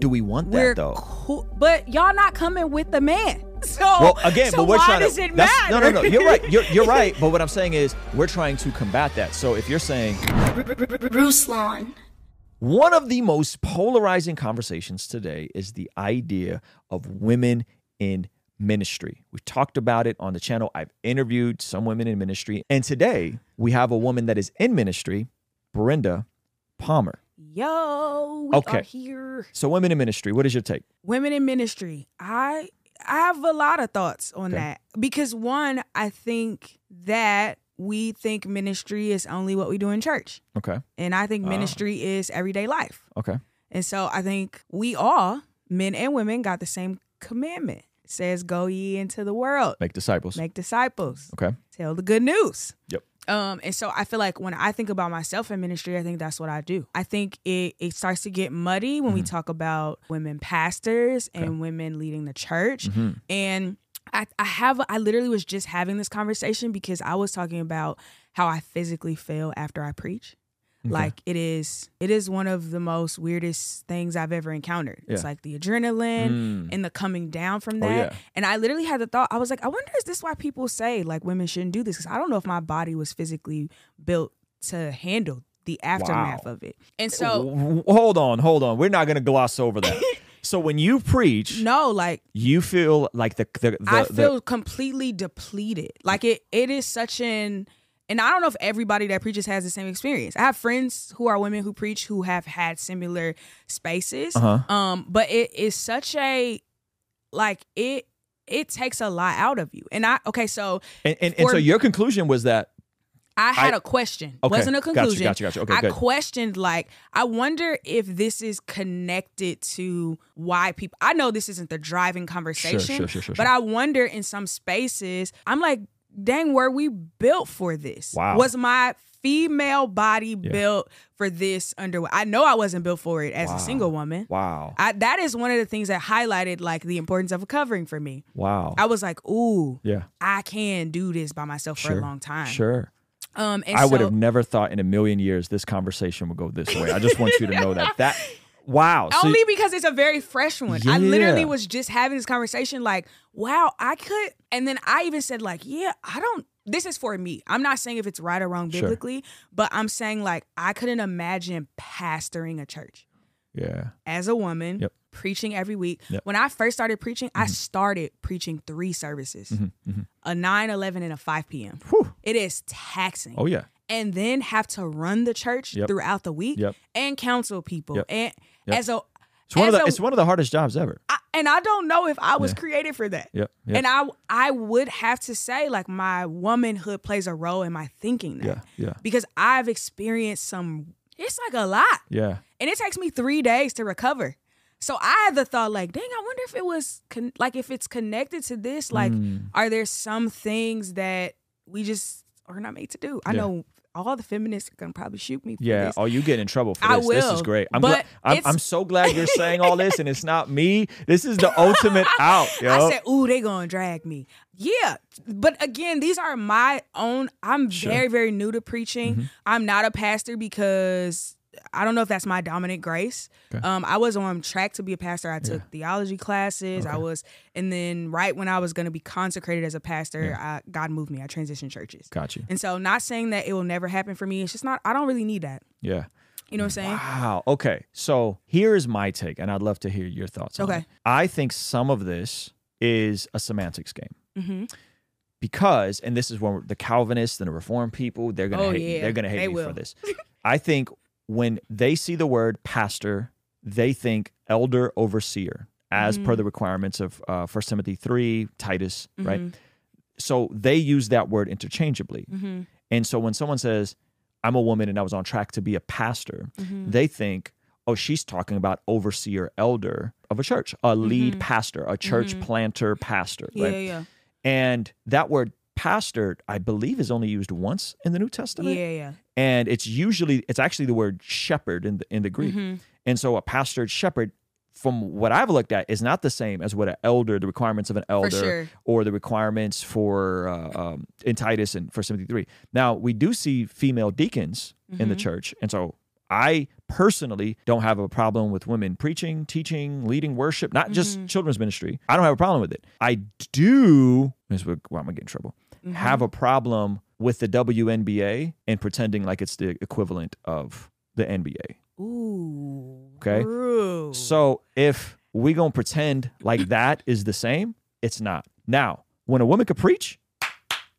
Do we want we're that though? cool, but y'all not coming with the man. So Well, again, so but we're why trying does to. it matter? no, no, no. You're right. You're, you're right. But what I'm saying is, we're trying to combat that. So if you're saying Ruslan. one of the most polarizing conversations today is the idea of women in ministry. We've talked about it on the channel. I've interviewed some women in ministry, and today we have a woman that is in ministry, Brenda Palmer. Yo, we Okay. are here. So, women in ministry. What is your take? Women in ministry. I I have a lot of thoughts on Okay. that because one, I think that we think ministry is only what we do in church, Okay. and I Ah. think ministry is everyday life. Okay. And so I think we all, men and women, got the same commandment. It says, "Go ye into the world, Make disciples. make disciples, Okay. tell the good news." Yep. Um, and so I feel like when I think about myself in ministry, I think that's what I do. I think it it starts to get muddy when we talk about women pastors and women leading the church. And I, I have I literally was just having this conversation because I was talking about how I physically feel after I preach. Like it is it is one of the most weirdest things I've ever encountered. It's like the adrenaline Mm. and the coming down from Oh, that. yeah. And I literally had the thought, I was like, I wonder is this why people say like women shouldn't do this? Because I don't know if my body was physically built to handle the aftermath Wow. of it. And so hold on, hold on. We're not going to gloss over that. so when you preach, no, like you feel like the the, the I the- feel completely depleted. Like it it is such an and I don't know if everybody that preaches has the same experience. I have friends who are women who preach who have had similar spaces. Uh-huh. Um, but it is such a like it it takes a lot out of you. And I okay, so and, and, and for- so your conclusion was that I had I- a question. Okay, Wasn't a conclusion. gotcha, gotcha. gotcha. Okay, I good. questioned like I wonder if this is connected to why people I know this isn't the driving conversation. sure, sure, sure, But. I wonder in some spaces, I'm like, dang, were we built for this? Wow. Was my female body built for this underwear? I know I wasn't built for it as Wow. a single woman. wow, I, that is one of the things that highlighted like the importance of a covering for me. wow, I was like, ooh, yeah, I can do this by myself for a long time. Sure, Um, and I would have never thought in a million years this conversation would go this way. I just want you to know that that wow. So- Only because it's a very fresh one. I literally was just having this conversation like, wow, I could. And then I even said, like, yeah, I don't. This is for me. I'm not saying if it's right or wrong Sure. biblically, but I'm saying, like, I couldn't imagine pastoring a church yeah, as a woman, Yep. Preaching every week. Yep. When I first started preaching, I started preaching three services a 9, 11, and a 5 p.m. Mm-hmm, Whew. It is taxing oh yeah, and then have to run the church Yep. throughout the week Yep. and counsel people and as a it's one of the a- it's one of the hardest jobs ever. I, and I don't know if I was Yeah. created for that. Yep, yep. And I I would have to say like my womanhood plays a role in my thinking now. Yeah, yeah, Because I've experienced some it's like a lot. yeah. And it takes me 3 days to recover. So I had the thought like, dang, I wonder if it was con- like if it's connected to this like Mm. are there some things that we just are not made to do? I Yeah. know all the feminists are to probably shoot me for Yeah. this. Oh, you get in trouble for I this. This is great. I'm. I'm, I'm so glad you're saying all this, and it's not me. This is the ultimate out, yo. I said, "Ooh, they gonna drag me." Yeah, but again, these are my own. I'm Sure. very, very new to preaching. Mm-hmm. I'm not a pastor because I don't know if that's my dominant grace. Okay. Um, I was on track to be a pastor. I took Yeah. theology classes. I was, and then right when I was gonna be consecrated as a pastor, I, God moved me. I transitioned churches. Got you. And so, not saying that it will never happen for me. It's just not. I don't really need that. Yeah. You know what I'm saying? Wow. Okay. So here is my take, and I'd love to hear your thoughts. on Okay. it. I think some of this is a semantics game. hmm because and this is when the calvinists and the reformed people they're gonna Oh, hate yeah. they're gonna hate They me will. for this i think when they see the word pastor they think elder overseer as Mm-hmm. per the requirements of uh, 1 timothy 3 titus right? Mhm. so they use that word interchangeably. Hmm and so when someone says i'm a woman and i was on track to be a pastor hmm they think oh she's talking about overseer elder of a church a lead pastor a church planter pastor Mm-hmm. Yeah, yeah, and that word pastor, I believe, is only used once in the New Testament. yeah, yeah. And it's usually it's actually the word shepherd in the in the Greek. Mhm. And so a pastor shepherd, from what I've looked at, is not the same as what an elder, the requirements of an elder, sure. or the requirements for uh, um, in Titus and First Timothy three. Now we do see female deacons in the Mhm. church, and so I personally don't have a problem with women preaching, teaching, leading worship, not just children's ministry. I don't have a problem with it. I do, this is where I'm gonna get in trouble, Mm-hmm. have a problem with the WNBA and pretending like it's the equivalent of the NBA. Ooh. Okay. So if we gonna pretend like that is the same, it's not. Now, when a woman could preach,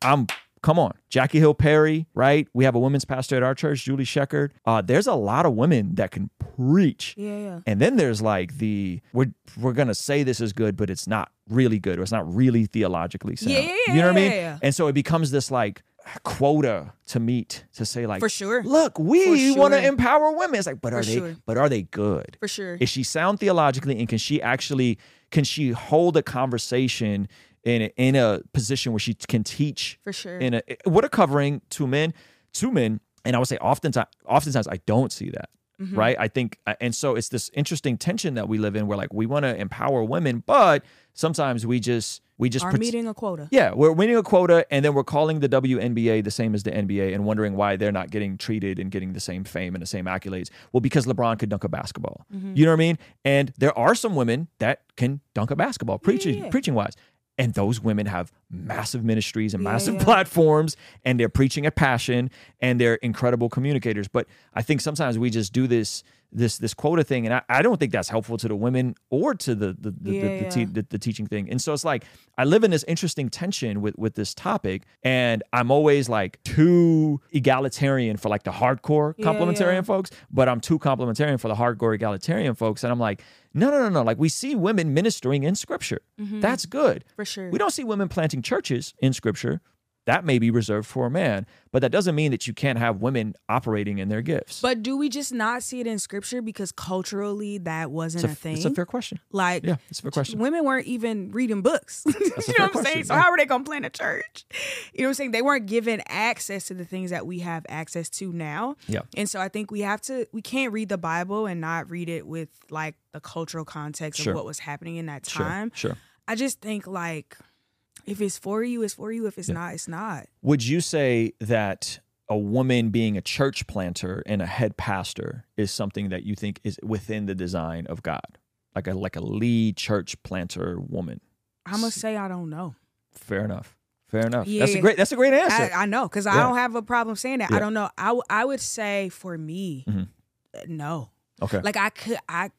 I'm come on, Jackie Hill Perry, right? We have a women's pastor at our church, Julie Sheckard. Uh, there's a lot of women that can preach. Yeah, yeah. And then there's like the we're we're gonna say this is good, but it's not really good, or it's not really theologically sound. Yeah, yeah, you know what I mean? yeah, yeah. And so it becomes this like quota to meet to say like For sure. look we For want to empower women it's like but are they sure. but are they good For sure. is she sound theologically and can she actually can she hold a conversation in a, in a position where she can teach For sure. in a what a covering to men to men and i would say oftentimes oftentimes i don't see that Mm-hmm. right i think uh, and so it's this interesting tension that we live in where like we want to empower women but sometimes we just we just Are meeting a quota. yeah, we're winning a quota, and then we're calling the WNBA the same as the NBA, and wondering why they're not getting treated and getting the same fame and the same accolades. Well, because LeBron could dunk a basketball. Mm-hmm. You know what I mean? And there are some women that can dunk a basketball, preaching, yeah. preaching wise. And those women have massive ministries and Yeah, massive yeah. platforms, and they're preaching a passion, and they're incredible communicators. But I think sometimes we just do this this this quota thing, and I, I don't think that's helpful to the women or to the the the, Yeah, the, te- the, the teaching thing. And so it's like I live in this interesting tension with with this topic, and I'm always like too egalitarian for like the hardcore complementarian folks, but I'm too complementarian for the hardcore egalitarian folks. And I'm like, no, no, no, no. Like we see women ministering in scripture. Mm-hmm. That's good. For sure. We don't see women planting churches in scripture. That may be reserved for a man, but that doesn't mean that you can't have women operating in their gifts. But do we just not see it in scripture because culturally that wasn't a, a, thing? it's a fair question. like Yeah, it's a fair question. women weren't even reading books. you know what I'm question, saying? So yeah. how were they gonna plan a church? You know what I'm saying? They weren't given access to the things that we have access to now. Yeah. And so I think we have to we can't read the Bible and not read it with like the cultural context Sure. of what was happening in that Sure, time. sure. I just think like if it's for you, it's for you. If it's not, it's not. Would you say that a woman being a church planter and a head pastor is something that you think is within the design of God? Like a like a lead church planter woman. I must say I don't know. Fair enough. Fair enough. Yeah. That's a great that's a great answer. I, I know because I don't have a problem saying that. Yeah. I don't know. I, w- I would say for me, Mhm. uh, no. okay. Like I could I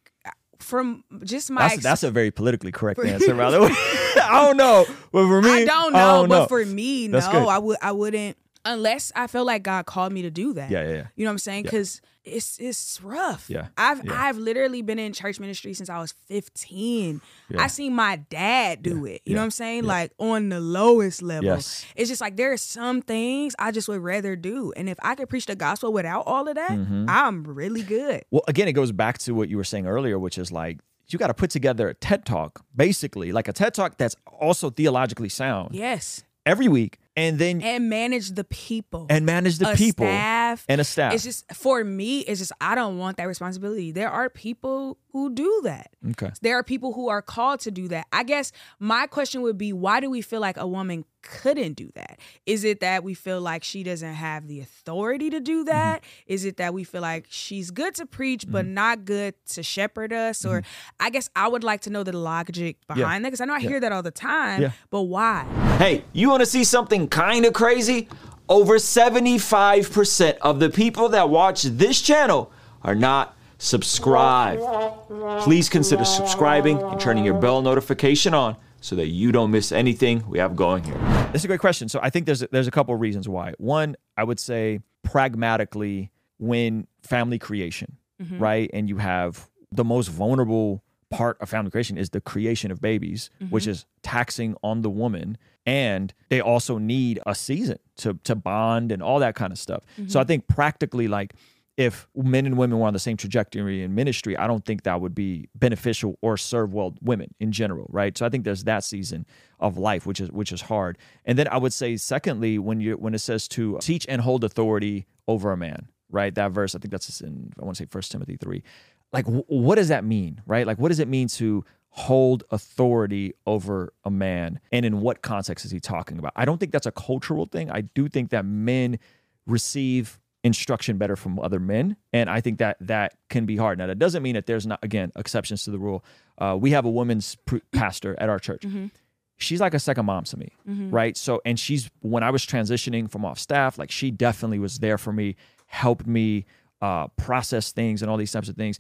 from just my that's ex- that's a very politically correct answer, by the way. I don't know. But for me, I don't know, don't but know. for me, That's no, good. I would I wouldn't unless I feel like God called me to do that. Yeah, yeah, yeah. You know what I'm saying? Because it's it's rough. Yeah, I've yeah. I've literally been in church ministry since I was 15. Yeah. I seen my dad do it. You yeah, know what I'm saying? Like on the lowest level. Yes. It's just like there are some things I just would rather do. And if I could preach the gospel without all of that, Mm-hmm. I'm really good. Well, again, it goes back to what you were saying earlier, which is like you got to put together a TED talk, basically, like a TED talk that's also theologically sound Yes. every week, and then And manage the people. and manage the a people staff. and a staff. It's just for me, it's just I don't want that responsibility. There are people who do that. okay. There are people who are called to do that. I guess my question would be why do we feel like a woman couldn't do that? Is it that we feel like she doesn't have the authority to do that? Mm-hmm. Is it that we feel like she's good to preach but not good to shepherd us? Or I guess I would like to know the logic behind that because I know I hear that all the time, Yeah. but why? Hey, you want to see something kind of crazy? Over 75% of the people that watch this channel are not subscribed. Please consider subscribing and turning your bell notification on so that you don't miss anything we have going here. That's a great question. So I think there's a, there's a couple of reasons why. One, I would say pragmatically, when family creation, mm-hmm. right, and you have the most vulnerable part of family creation is the creation of babies, which mm-hmm. is taxing on the woman, and they also need a season to to bond and all that kind of stuff. So I mm-hmm. think practically, like if men and women were on the same trajectory in ministry, I don't think that would be beneficial or serve well women in general, right? So I think there's that season of life, which is which is hard. And then I would say, secondly, when you when it says to teach and hold authority over a man, right? That verse, I think that's in I want to say First Timothy three. Like, wh- what does that mean, right? Like, what does it mean to hold authority over a man, and in what context is he talking about? I don't think that's a cultural thing. I do think that men receive instruction better from other men and i think that that can be hard. Now that doesn't mean that there's not again exceptions to the rule. Uh, we have a woman's pr- pastor at our church. She's like a second mom to me right? So and she's when i was transitioning from off staff like she definitely was there for me helped me uh, process things and all these types of things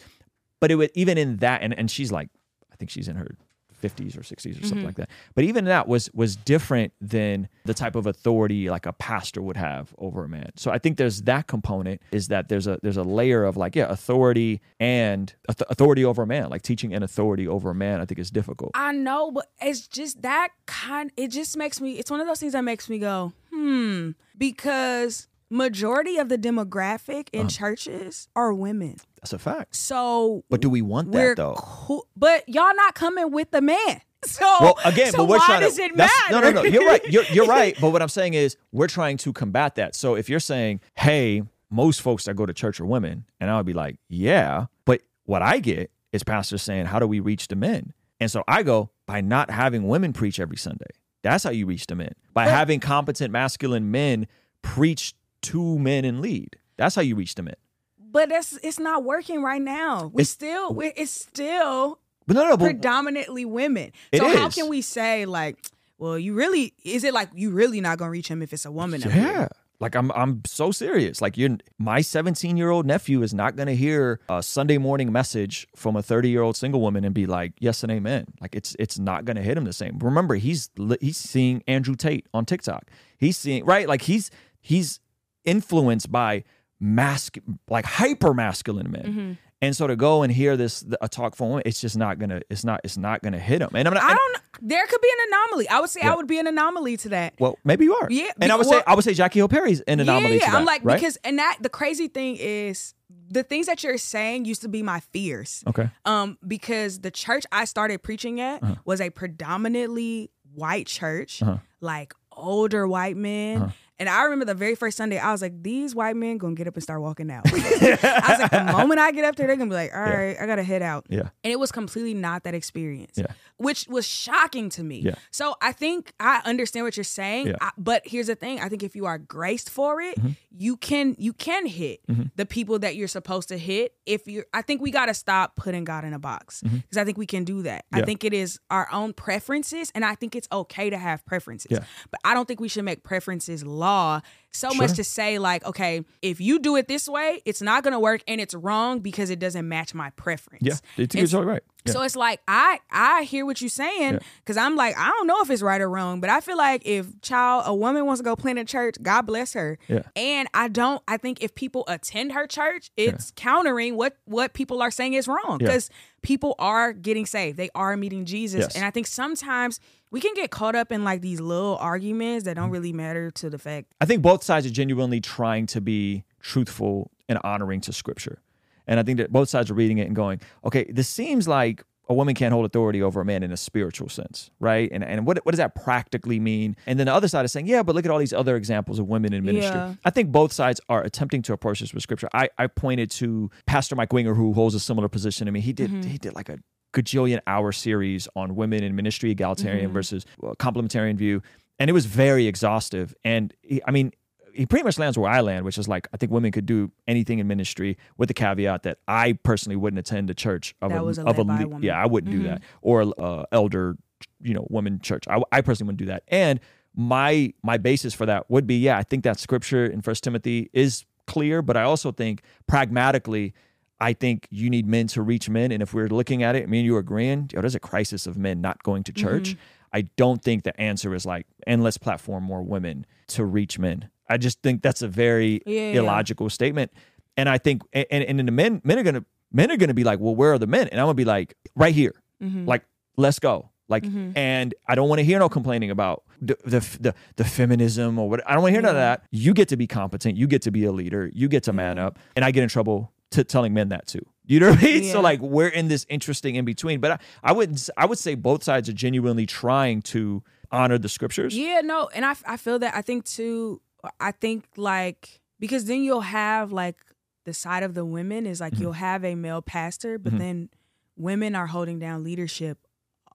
but it would even in that and, and she's like i think she's in her 50s or 60s or something like that but even that was was different than the type of authority like a pastor would have over a man so i think there's that component is that there's a there's a layer of like yeah authority and auth- authority over a man like teaching and authority over a man i think is difficult I know, but it's just that kind. It just makes me. It's one of those things that makes me go, hmm, because majority of the demographic Uh-huh. in churches are women. that's a fact So, but do we want that though cool, but y'all not coming with the man. So, well again so but we're why trying does to it that's- matter? no no no you're right you're, you're right but what i'm saying is we're trying to combat that so if you're saying hey most folks that go to church are women and i would be like yeah but what i get is pastors saying how do we reach the men and so i go by not having women preach every sunday that's how you reach the men by having competent masculine men preach to men in lead that's how you reach the men but that's it's not working right now. We It's- still, we, it's still but no no but predominantly women. So how is. can we say like, well, you really is it like you really not gonna reach him if it's a woman? Yeah. Like I'm I'm so serious. Like you my 17-year-old nephew is not going to hear a Sunday morning message from a 30-year-old single woman and be like, "Yes and amen." Like it's it's not going to hit him the same. Remember, he's he's seeing Andrew Tate on TikTok. He's seeing right? Like he's he's influenced by mask like hyper masculine men. Mm-hmm. And so to go and hear this a talk from a woman, it's just not gonna it's not it's not gonna hit them. And I'm not I and- don't. There could be an anomaly. I would say I would be an anomaly to that. well, maybe you are. Yeah, And I would say I would say Jackie Hill Perry's an anomaly yeah, to that. I'm like right? because and that the crazy thing is the things that you're saying used to be my fears. Okay. Um, because the church I started preaching at Uh-huh. was a predominantly white church, like older white men. Uh-huh. And I remember the very first Sunday, I was like, these white men gonna get up and start walking out. I was like, the moment I get up there, they're gonna be like, all right, I gotta head out. Yeah. And it was completely not that experience. Yeah. Which was shocking to me. Yeah. So I think I understand what you're saying. Yeah. I- but here's the thing. I think if you are graced for it, Mm-hmm. you can you can hit the people that you're supposed to hit. If you're I think we gotta stop putting God in a box. Because I think we can do that. I Mm-hmm. Think it is our own preferences, and I think it's okay to have preferences. Yeah. But I don't think we should make preferences law so much to say, like, okay, if you do it this way, it's not gonna work and it's wrong because it doesn't match my preference. Yeah, I think And you're totally right. Yeah. so it's like I I hear what you're saying Yeah. because I'm like I don't know if it's right or wrong, but I feel like if child a woman wants to go plant a church, God bless her. Yeah. And I don't. I think if people attend her church, it's countering what what people are saying is wrong Yeah. because people are getting saved, they are meeting Jesus, Yes. and I think sometimes we can get caught up in like these little arguments that don't Mm-hmm. really matter to the fact. I think both sides are genuinely trying to be truthful and honoring to scripture. And I think that both sides are reading it and going, okay, this seems like a woman can't hold authority over a man in a spiritual sense, right? And and what, what does that practically mean? And then the other side is saying, yeah, but look at all these other examples of women in ministry. Yeah. I think both sides are attempting to approach this with scripture. I, I pointed to Pastor Mike Winger, who holds a similar position to me. He did he did like a gajillion hour series on women in ministry, egalitarian versus uh, complementarian view, and it was very exhaustive. And he, I mean, he pretty much lands where I land, which is like I think women could do anything in ministry, with the caveat that I personally wouldn't attend a church of That a was of a a le- yeah, I wouldn't do that or uh, elder, you know, woman church. I, I personally wouldn't do that. And my my basis for that would be yeah, I think that scripture in First Timothy is clear, but I also think pragmatically. I think you need men to reach men. And if we're looking at it, I mean you are agreeing, yo, there's a crisis of men not going to church. Mm-hmm. I don't think the answer is like, and let's platform more women to reach men. I just think that's a very Yeah, yeah. illogical statement. And I think, and, and, and the men, men are gonna, men are gonna be like, well, where are the men? And I'm gonna be like, right here, Mm-hmm. like, let's go. Like, and I don't want to hear no complaining about the, the the the feminism or what. I don't want to hear none of that. You get to be competent. You get to be a leader. You get to man up. And I get in trouble to telling men that too. You know what I mean? Yeah. So like we're in this interesting in between. But I, I would I would say both sides are genuinely trying to honor the scriptures. Yeah, no, and I I feel that I think too. I think like because then you'll have like the side of the women is Mm-hmm. like you'll have a male pastor, but then women are holding down leadership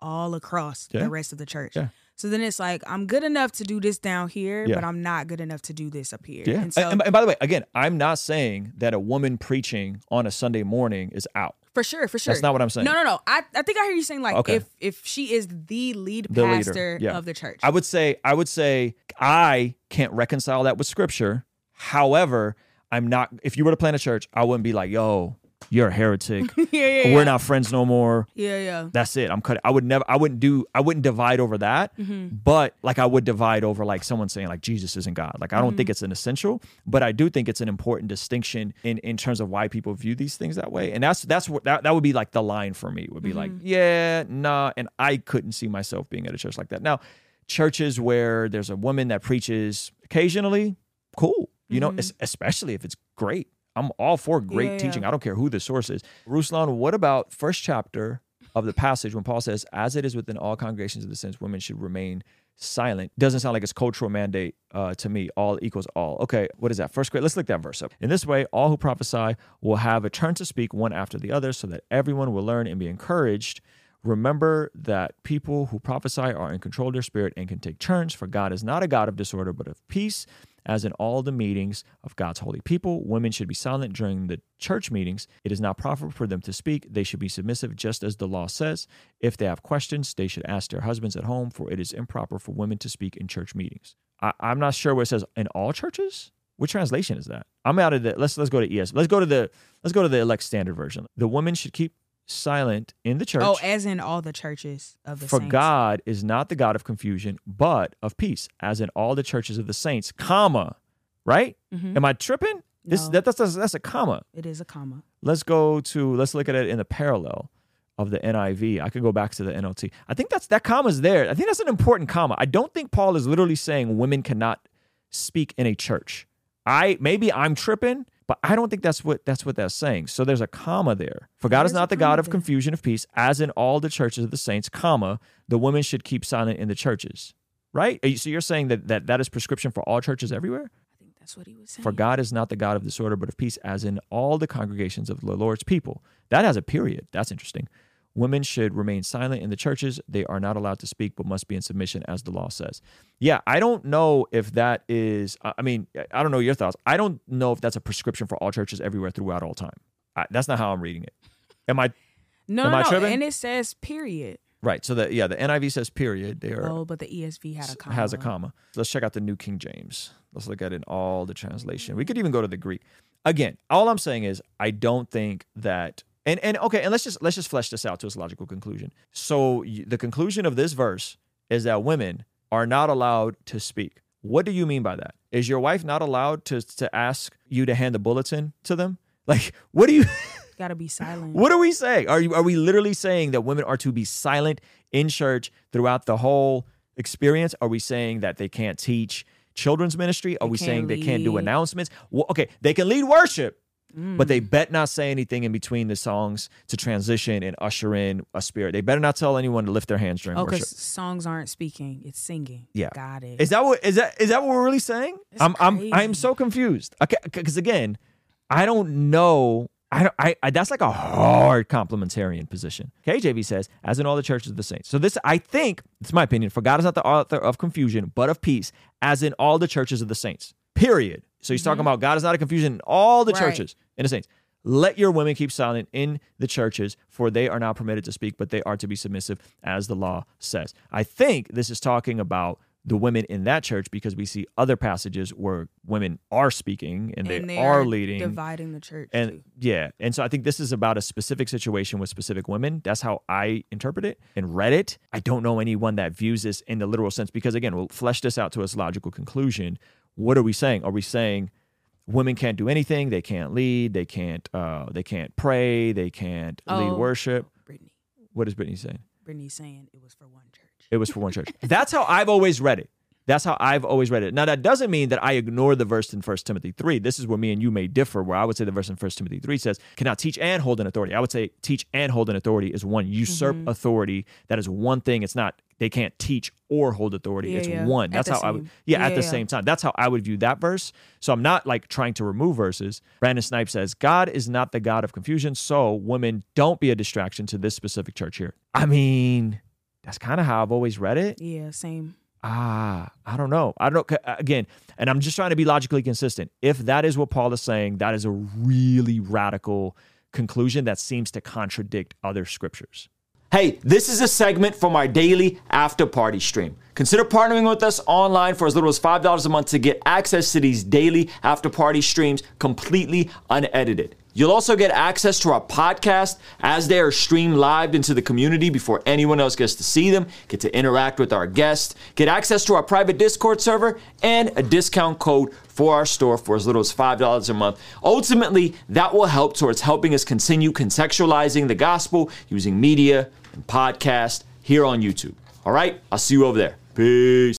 all across Yeah. the rest of the church. Yeah. So then it's like I'm good enough to do this down here, Yeah. but I'm not good enough to do this up here. Yeah. And so and, and by the way, again, I'm not saying that a woman preaching on a Sunday morning is out. For sure, for sure. That's not what I'm saying. No, no, no. I, I think I hear you saying like Okay. if if she is the lead The pastor yeah. of the church. I would say I would say I can't reconcile that with scripture. However, I'm not if you were to plant a church, I wouldn't be like, yo, you're a heretic. yeah, yeah, We're yeah. not friends no more. Yeah, yeah. That's it. I'm cutting. I would never. I wouldn't do. I wouldn't divide over that. Mm-hmm. But like I would divide over like someone saying like Jesus isn't God. Like I don't Mm-hmm. think it's an essential, but I do think it's an important distinction in in terms of why people view these things that way. And that's that's what that, that would be like the line for me. Would be like Mm-hmm. yeah, nah. And I couldn't see myself being at a church like that. Now, churches where there's a woman that preaches occasionally, cool. You know, es- especially if it's great. I'm all for great yeah. teaching. I don't care who the source is. Ruslan, what about first chapter of the passage when Paul says, "As it is within all congregations of the saints, women should remain silent." Doesn't sound like it's cultural mandate uh, to me. All equals all. Okay, what is that? First grade. Let's look that verse up. In this way, all who prophesy will have a turn to speak one after the other, so that everyone will learn and be encouraged. Remember that people who prophesy are in control of their spirit and can take turns, for God is not a God of disorder, but of peace. As in all the meetings of God's holy people, women should be silent during the church meetings. It is not proper for them to speak. They should be submissive, just as the law says. If they have questions, they should ask their husbands at home, for it is improper for women to speak in church meetings. I, I'm not sure where it says in all churches. What translation is that? I'm out of the. Let's let's go to ES. Let's go to the let's go to the elect standard version. The women should keep silent in the oh, church. Oh, as in all the churches of the For saints. God is not the God of confusion, but of peace, as in all the churches of the saints, comma, right? Mm-hmm. Am I tripping? This No. that, that's, that's that's a comma. It is a comma. Let's go to let's look at it in the parallel of the NIV. I could go back to the NLT. I think that's that comma's there. I think that's an important comma. I don't think Paul is literally saying women cannot speak in a church. I maybe I'm tripping, but I don't think that's what that's what that's saying. So there's a comma there. For God There is not the God of there. confusion of peace, as in all the churches of the saints, comma, the women should keep silent in the churches. Right? Are you- So you're saying that that, that is prescription for all churches everywhere? I think that's what he was saying. For God is not the God of disorder, but of peace, as in all the congregations of the Lord's people. That has a period. That's interesting. Women should remain silent in the churches. They are not allowed to speak, but must be in submission, as the law says. Yeah, I don't know if that is, I mean, I don't know your thoughts. I don't know if that's a prescription for all churches everywhere throughout all time. I, that's not how I'm reading it. Am I No, Am no, I no. tripping? And it says period. right? So, the, yeah, the NIV says period. They are Oh, but the ESV had a comma. has a comma. Let's check out the New King James. Let's look at it in all the translation. We could even go to the Greek. Again, all I'm saying is I don't think that and and okay, and let's just let's just flesh this out to its logical conclusion. So the conclusion of this verse is that women are not allowed to speak. What do you mean by that? Is your wife not allowed to to ask you to hand the bulletin to them? Like, what do you Gotta be silent. what are we saying? Are you are we literally saying that women are to be silent in church throughout the whole experience? Are we saying that they can't teach children's ministry? Are They we saying they can't do announcements? Well, okay, they can lead worship, but they bet not say anything in between the songs to transition and usher in a spirit. They better not tell anyone to lift their hands during Oh, worship. because songs aren't speaking; it's singing. Yeah. got it. Is that what is that is that what we're really saying? It's I'm I'm I'm so confused. Okay, because again, I don't know. I, don't, I I that's like a hard complementarian position. KJV says, as in all the churches of the saints. So this, I think, it's my opinion. For God is not the author of confusion, but of peace, as in all the churches of the saints. Period. So he's talking about God is not a confusion in all the Mm-hmm. Right. churches in the saints. Let your women keep silent in the churches, for they are not permitted to speak, but they are to be submissive, as the law says. I think this is talking about the women in that church because we see other passages where women are speaking and, and they, are, leading. dividing the church. and too. yeah, and so I think this is about a specific situation with specific women. That's how I interpret it and read it. I don't know anyone that views this in the literal sense because again, we'll flesh this out to its logical conclusion. What are we saying? Are we saying women can't do anything? They can't lead. They can't. Uh, they can't pray. They can't lead Oh, worship. Brittany, What is Brittany saying? Brittany saying it was for one church. It was for one church. That's how I've always read it. That's how I've always read it. Now that doesn't mean that I ignore the verse in 1 Timothy 3. This is where me and you may differ, where I would say the verse in 1 Timothy 3 says, cannot teach and hold an authority. I would say teach and hold an authority is one. Usurp Mm-hmm. authority. That is one thing. It's not they can't teach or hold authority. Yeah, it's yeah. one. That's how I would yeah, yeah, at the same time. That's how I would view that verse. So I'm not like trying to remove verses. Brandon Snipe says, God is not the God of confusion, so women don't be a distraction to this specific church here. I mean, That's kind of how I've always read it. Yeah, same. Ah, I don't know. I don't know. Again, and I'm just trying to be logically consistent. If that is what Paul is saying, that is a really radical conclusion that seems to contradict other scriptures. Hey, this is a segment from our daily after party stream. Consider partnering with us online for as little as $5 a month to get access to these daily after party streams completely unedited. You'll also get access to our podcast as they are streamed live into the community before anyone else gets to see them, get to interact with our guests, get access to our private Discord server, and a discount code for our store for as little as $5 a month. Ultimately, that will help towards helping us continue contextualizing the gospel using media and podcast here on YouTube. All right, I'll see you over there. Peace.